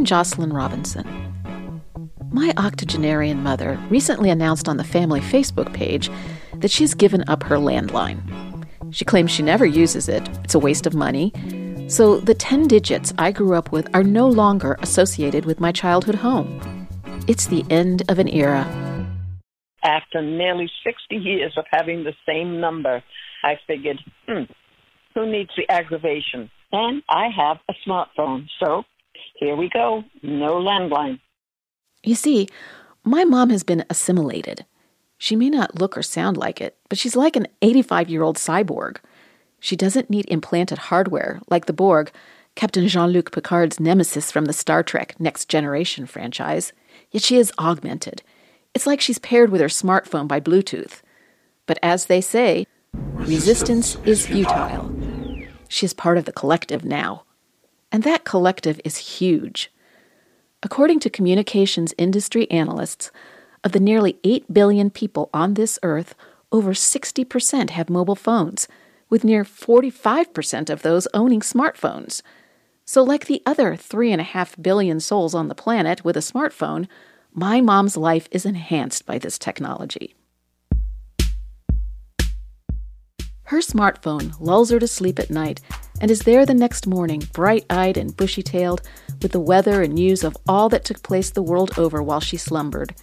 I'm Jocelyn Robinson. My octogenarian mother recently announced on the family Facebook page that she's given up her landline. She claims she never uses it, it's a waste of money. So the 10 digits I grew up with are no longer associated with my childhood home. It's the end of an era. After nearly 60 years of having the same number, I figured, hmm, who needs the aggravation? And I have a smartphone, so here we go. No landline. You see, my mom has been assimilated. She may not look or sound like it, but she's like an 85 year old cyborg. She doesn't need implanted hardware like the Borg, Captain Jean Luc Picard's nemesis from the Star Trek Next Generation franchise. Yet she is augmented. It's like she's paired with her smartphone by Bluetooth. But as they say, resistance is futile. She is part of the collective now. And that collective is huge. According to communications industry analysts, of the nearly 8 billion people on this earth, over 60% have mobile phones, with near 45% of those owning smartphones. So, like the other 3.5 billion souls on the planet with a smartphone, my mom's life is enhanced by this technology. Her smartphone lulls her to sleep at night and is there the next morning, bright eyed and bushy tailed, with the weather and news of all that took place the world over while she slumbered.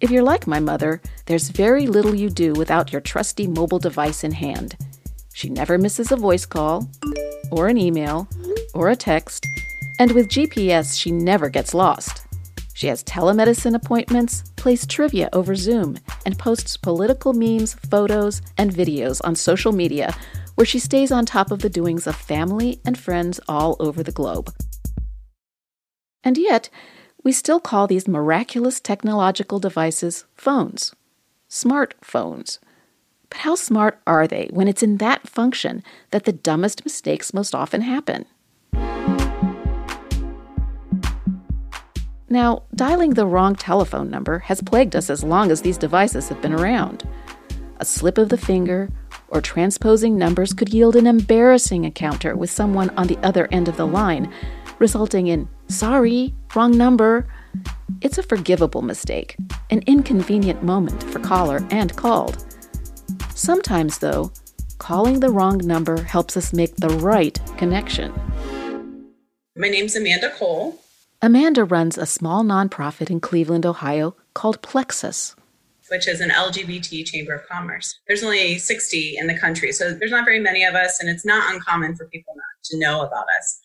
If you're like my mother, there's very little you do without your trusty mobile device in hand. She never misses a voice call, or an email, or a text, and with GPS, she never gets lost. She has telemedicine appointments, plays trivia over Zoom, and posts political memes, photos, and videos on social media where she stays on top of the doings of family and friends all over the globe. And yet, we still call these miraculous technological devices phones, smartphones. But how smart are they when it's in that function that the dumbest mistakes most often happen? Now, dialing the wrong telephone number has plagued us as long as these devices have been around. A slip of the finger or transposing numbers could yield an embarrassing encounter with someone on the other end of the line, resulting in, sorry, wrong number. It's a forgivable mistake, an inconvenient moment for caller and called. Sometimes, though, calling the wrong number helps us make the right connection. My name's Amanda Cole. Amanda runs a small nonprofit in Cleveland, Ohio called Plexus which is an LGBT chamber of commerce. There's only 60 in the country, so there's not very many of us, and it's not uncommon for people not to know about us.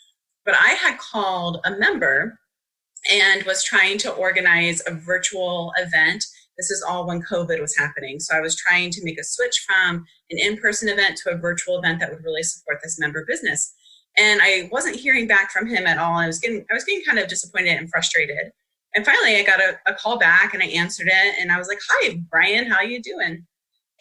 But I had called a member and was trying to organize a virtual event. This is all when COVID was happening. So I was trying to make a switch from an in person event to a virtual event that would really support this member business. And I wasn't hearing back from him at all. I was getting I was getting kind of disappointed and frustrated. And finally, I got a, a, call back and I answered it. And I was like, Hi, Brian, how are you doing?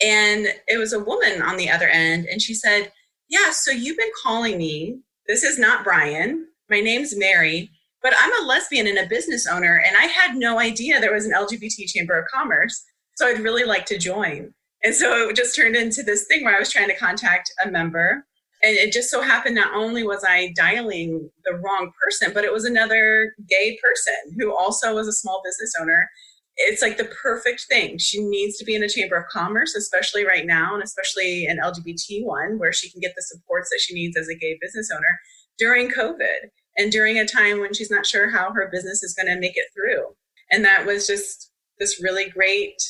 And it was a woman on the other end. And she said, Yeah, so you've been calling me. This is not Brian. My name's Mary, but I'm a lesbian and a business owner. And I had no idea there was an LGBT Chamber of Commerce. So I'd really like to join. And so it just turned into this thing where I was trying to contact a member and it just so happened not only was I dialing the wrong person, but it was another gay person who also was a small business owner. It's like the perfect thing. She needs to be in a chamber of commerce, especially right now, and especially an LGBT one where she can get the supports that she needs as a gay business owner during COVID and during a time when she's not sure how her business is going to make it through. And that was just this really great,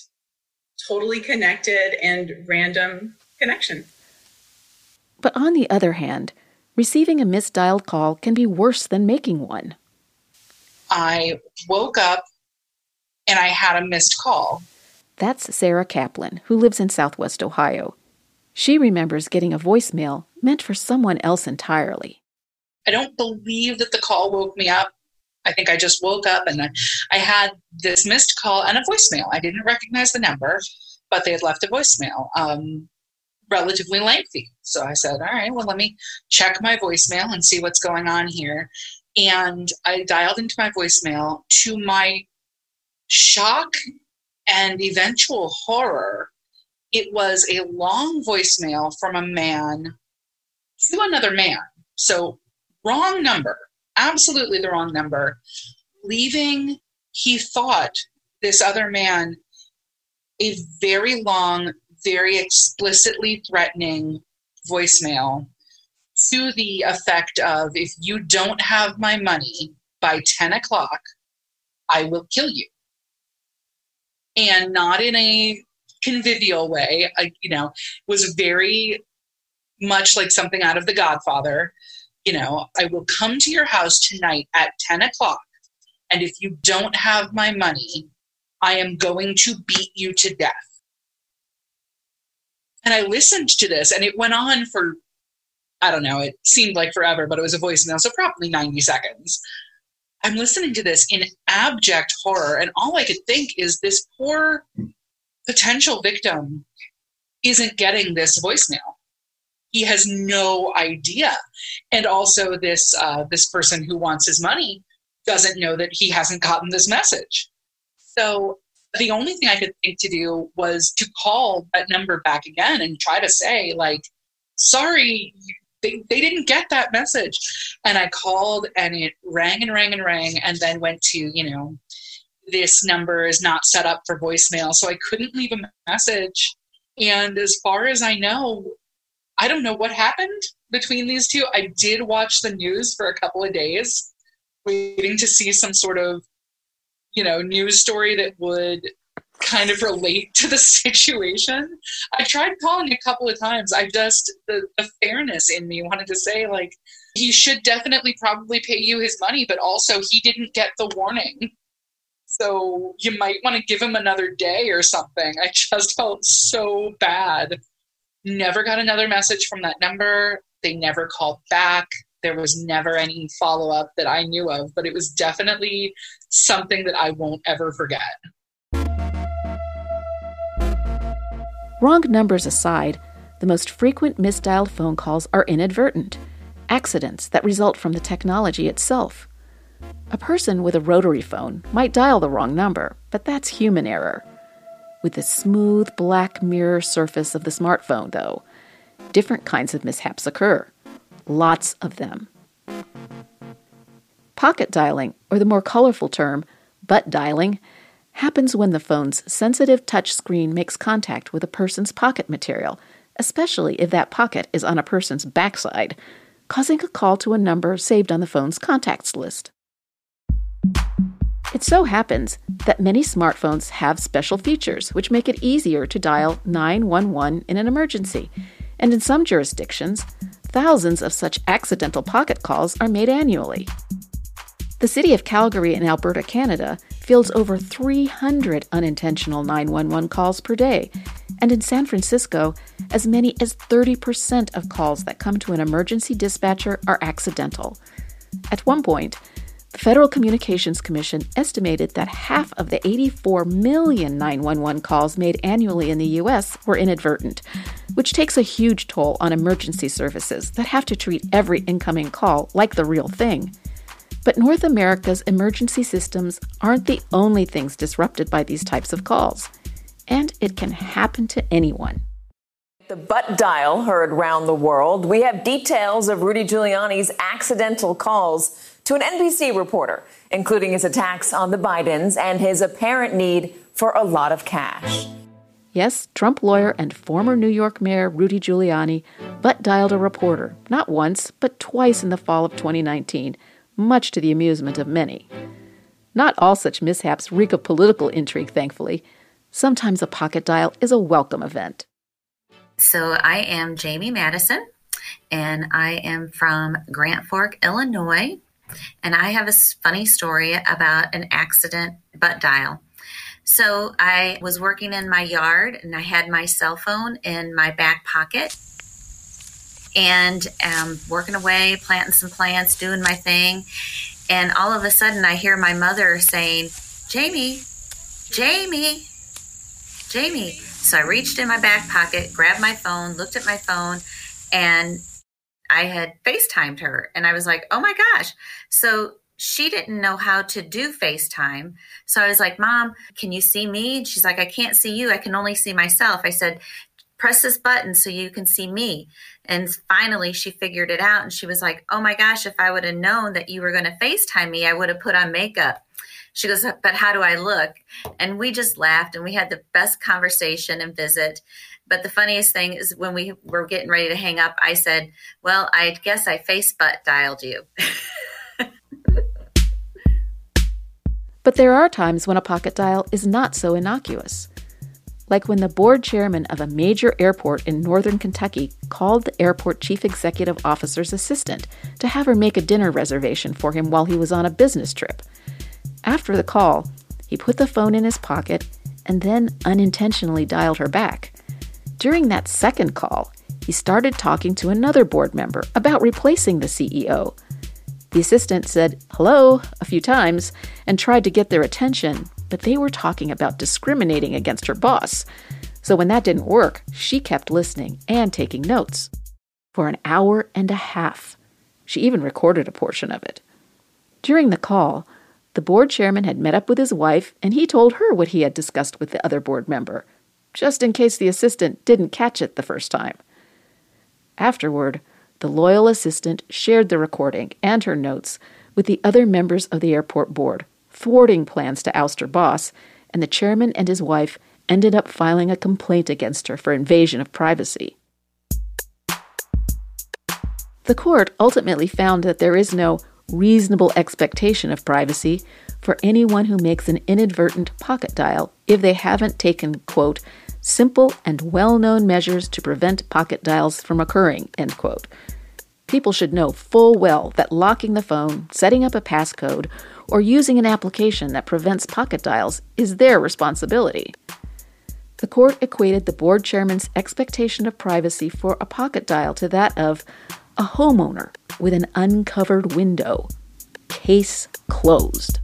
totally connected and random connection. But on the other hand, receiving a misdialed call can be worse than making one. I woke up and I had a missed call. That's Sarah Kaplan, who lives in Southwest Ohio. She remembers getting a voicemail meant for someone else entirely. I don't believe that the call woke me up. I think I just woke up and I had this missed call and a voicemail. I didn't recognize the number, but they had left a voicemail. Um, relatively lengthy. So I said, all right, well, let me check my voicemail and see what's going on here. And I dialed into my voicemail to my shock and eventual horror. It was a long voicemail from a man to another man. So, wrong number. absolutely the wrong number, leaving, he thought, this other man a very long, very explicitly threatening voicemail to the effect of if you don't have my money by 10 o'clock, I will kill you. And not in a convivial way, I, you know, was very much like something out of The Godfather. You know, I will come to your house tonight at 10 o'clock, and if you don't have my money, I am going to beat you to death. And I listened to this, and it went on for, I don't know, it seemed like forever, but it was a voicemail, so probably 90 seconds. I'm listening to this in abject horror, and all I could think is this poor potential victim isn't getting this voicemail. He has no idea, and also this uh, this person who wants his money doesn't know that he hasn't gotten this message. So the only thing I could think to do was to call that number back again and try to say like, sorry, they, they didn't get that message. And I called and it rang and rang and rang and then went to, you know, this number is not set up for voicemail. So I couldn't leave a message. And as far as I know, I don't know what happened between these two. I did watch the news for a couple of days, waiting to see some sort of, you know, news story that would kind of relate to the situation. I tried calling a couple of times. I just the, the fairness in me wanted to say like he should definitely probably pay you his money, but also he didn't get the warning. So you might want to give him another day or something. I just felt so bad. Never got another message from that number. They never called back. There was never any follow up that I knew of, but it was definitely something that I won't ever forget. Wrong numbers aside, the most frequent misdialed phone calls are inadvertent, accidents that result from the technology itself. A person with a rotary phone might dial the wrong number, but that's human error. With the smooth black mirror surface of the smartphone, though, different kinds of mishaps occur. Lots of them. Pocket dialing, or the more colorful term, butt dialing, happens when the phone's sensitive touch screen makes contact with a person's pocket material, especially if that pocket is on a person's backside, causing a call to a number saved on the phone's contacts list. It so happens that many smartphones have special features which make it easier to dial 911 in an emergency, and in some jurisdictions, thousands of such accidental pocket calls are made annually. The city of Calgary in Alberta, Canada, fields over 300 unintentional 911 calls per day, and in San Francisco, as many as 30% of calls that come to an emergency dispatcher are accidental. At one point, the Federal Communications Commission estimated that half of the 84 million 911 calls made annually in the U.S. were inadvertent, which takes a huge toll on emergency services that have to treat every incoming call like the real thing. But North America's emergency systems aren't the only things disrupted by these types of calls, and it can happen to anyone. The butt dial heard round the world. We have details of Rudy Giuliani's accidental calls to an NBC reporter, including his attacks on the Bidens and his apparent need for a lot of cash. Yes, Trump lawyer and former New York Mayor Rudy Giuliani butt dialed a reporter, not once, but twice in the fall of 2019 much to the amusement of many. Not all such mishaps reek of political intrigue, thankfully. Sometimes a pocket dial is a welcome event. So I am Jamie Madison, and I am from Grand Fork, Illinois. And I have a funny story about an accident butt dial. So I was working in my yard and I had my cell phone in my back pocket and um, working away, planting some plants, doing my thing. And all of a sudden, I hear my mother saying, Jamie, Jamie, Jamie. So I reached in my back pocket, grabbed my phone, looked at my phone, and I had FaceTimed her. And I was like, oh my gosh. So she didn't know how to do FaceTime. So I was like, Mom, can you see me? And she's like, I can't see you. I can only see myself. I said, press this button so you can see me. And finally, she figured it out and she was like, Oh my gosh, if I would have known that you were going to FaceTime me, I would have put on makeup. She goes, But how do I look? And we just laughed and we had the best conversation and visit. But the funniest thing is when we were getting ready to hang up, I said, Well, I guess I face butt dialed you. but there are times when a pocket dial is not so innocuous like when the board chairman of a major airport in northern Kentucky called the airport chief executive officer's assistant to have her make a dinner reservation for him while he was on a business trip. After the call, he put the phone in his pocket and then unintentionally dialed her back. During that second call, he started talking to another board member about replacing the CEO. The assistant said hello a few times and tried to get their attention, but they were talking about discriminating against her boss. So when that didn't work, she kept listening and taking notes. For an hour and a half. She even recorded a portion of it. During the call, the board chairman had met up with his wife and he told her what he had discussed with the other board member, just in case the assistant didn't catch it the first time. Afterward, the loyal assistant shared the recording and her notes with the other members of the airport board thwarting plans to oust her boss, and the chairman and his wife ended up filing a complaint against her for invasion of privacy. The court ultimately found that there is no reasonable expectation of privacy for anyone who makes an inadvertent pocket dial if they haven't taken, quote, simple and well known measures to prevent pocket dials from occurring, end quote. People should know full well that locking the phone, setting up a passcode, or using an application that prevents pocket dials is their responsibility. The court equated the board chairman's expectation of privacy for a pocket dial to that of a homeowner with an uncovered window. Case closed.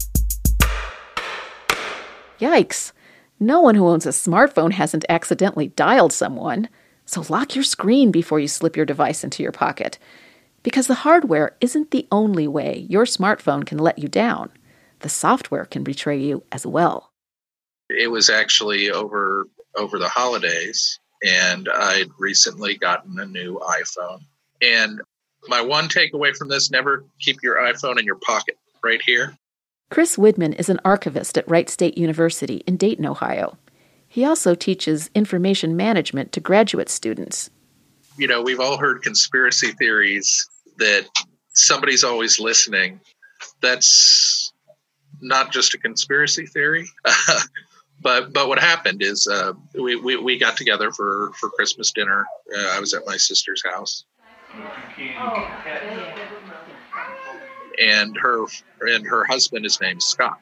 Yikes! No one who owns a smartphone hasn't accidentally dialed someone. So lock your screen before you slip your device into your pocket. Because the hardware isn't the only way your smartphone can let you down. The software can betray you as well. It was actually over over the holidays and I'd recently gotten a new iPhone. And my one takeaway from this never keep your iPhone in your pocket right here. Chris Widman is an archivist at Wright State University in Dayton, Ohio. He also teaches information management to graduate students. You know, we've all heard conspiracy theories that somebody's always listening. That's not just a conspiracy theory. but but what happened is uh, we, we, we got together for for Christmas dinner. Uh, I was at my sister's house, and her and her husband is named Scott,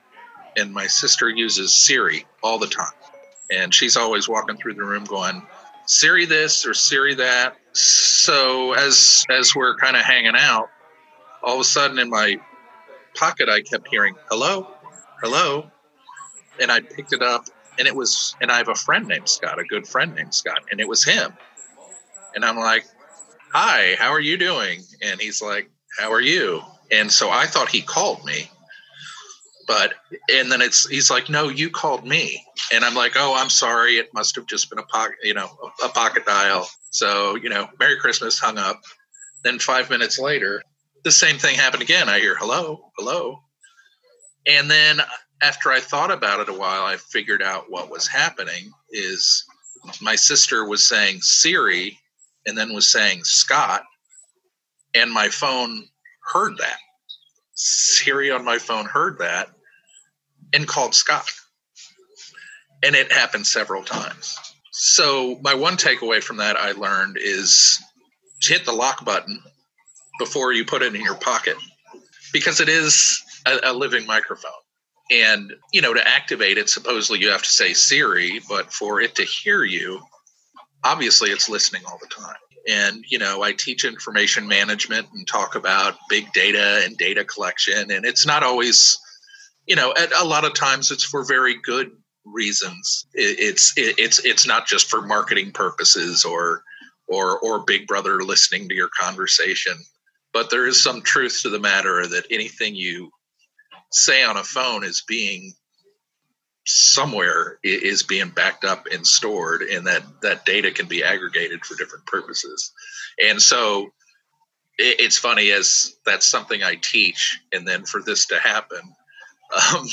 and my sister uses Siri all the time, and she's always walking through the room going, Siri this or Siri that. So as as we're kind of hanging out, all of a sudden in my pocket I kept hearing hello, hello, and I picked it up and it was and I have a friend named Scott, a good friend named Scott, and it was him. And I'm like, "Hi, how are you doing?" And he's like, "How are you?" And so I thought he called me but and then it's he's like no you called me. And i'm like oh i'm sorry. It must have just been a pocket you know a, a pocket dial. So you know merry christmas hung up. Then five minutes later the same thing happened again. I hear hello hello. And then after i thought about it a while i figured out what was happening is my sister was saying siri and then was saying scott and my phone heard that Siri on my phone heard that and called Scott. And it happened several times. So, my one takeaway from that I learned is to hit the lock button before you put it in your pocket because it is a, a living microphone. And, you know, to activate it, supposedly you have to say Siri, but for it to hear you, obviously it's listening all the time. And, you know, I teach information management and talk about big data and data collection. And it's not always you know, a lot of times it's for very good reasons. it's it's it's not just for marketing purposes or or or Big Brother listening to your conversation. But there is some truth to the matter that anything you say on a phone is being somewhere is being backed up and stored and that that data can be aggregated for different purposes. And so it's funny as that's something i teach and then for this to happen um,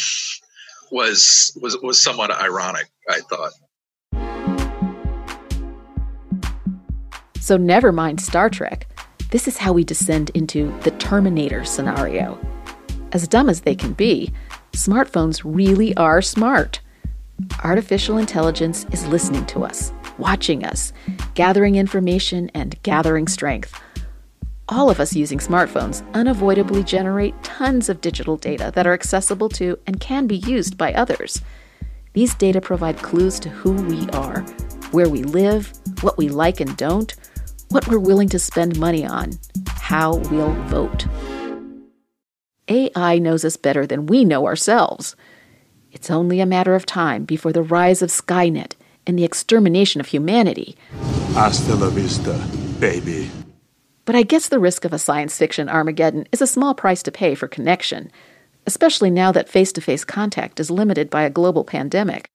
was was was somewhat ironic i thought. So never mind star trek. This is how we descend into the terminator scenario. As dumb as they can be smartphones really are smart. Artificial intelligence is listening to us, watching us, gathering information, and gathering strength. All of us using smartphones unavoidably generate tons of digital data that are accessible to and can be used by others. These data provide clues to who we are, where we live, what we like and don't, what we're willing to spend money on, how we'll vote. AI knows us better than we know ourselves. It's only a matter of time before the rise of Skynet and the extermination of humanity. Hasta la vista, baby. But I guess the risk of a science fiction Armageddon is a small price to pay for connection, especially now that face to face contact is limited by a global pandemic.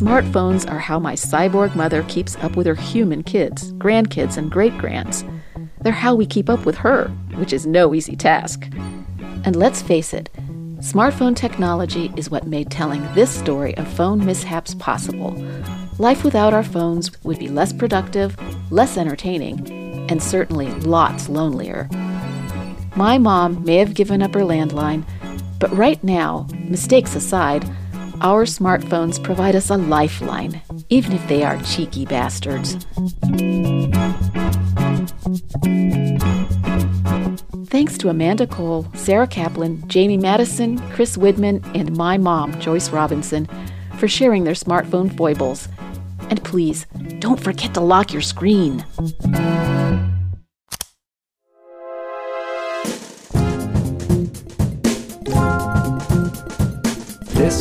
Smartphones are how my cyborg mother keeps up with her human kids, grandkids, and great grands. They're how we keep up with her, which is no easy task. And let's face it, smartphone technology is what made telling this story of phone mishaps possible. Life without our phones would be less productive, less entertaining, and certainly lots lonelier. My mom may have given up her landline, but right now, mistakes aside, our smartphones provide us a lifeline, even if they are cheeky bastards. Thanks to Amanda Cole, Sarah Kaplan, Jamie Madison, Chris Widman, and my mom, Joyce Robinson, for sharing their smartphone foibles. And please, don't forget to lock your screen.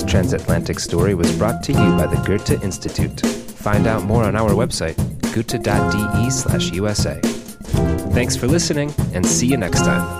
Transatlantic story was brought to you by the Goethe Institute. Find out more on our website, goethe.de/usa. Thanks for listening, and see you next time.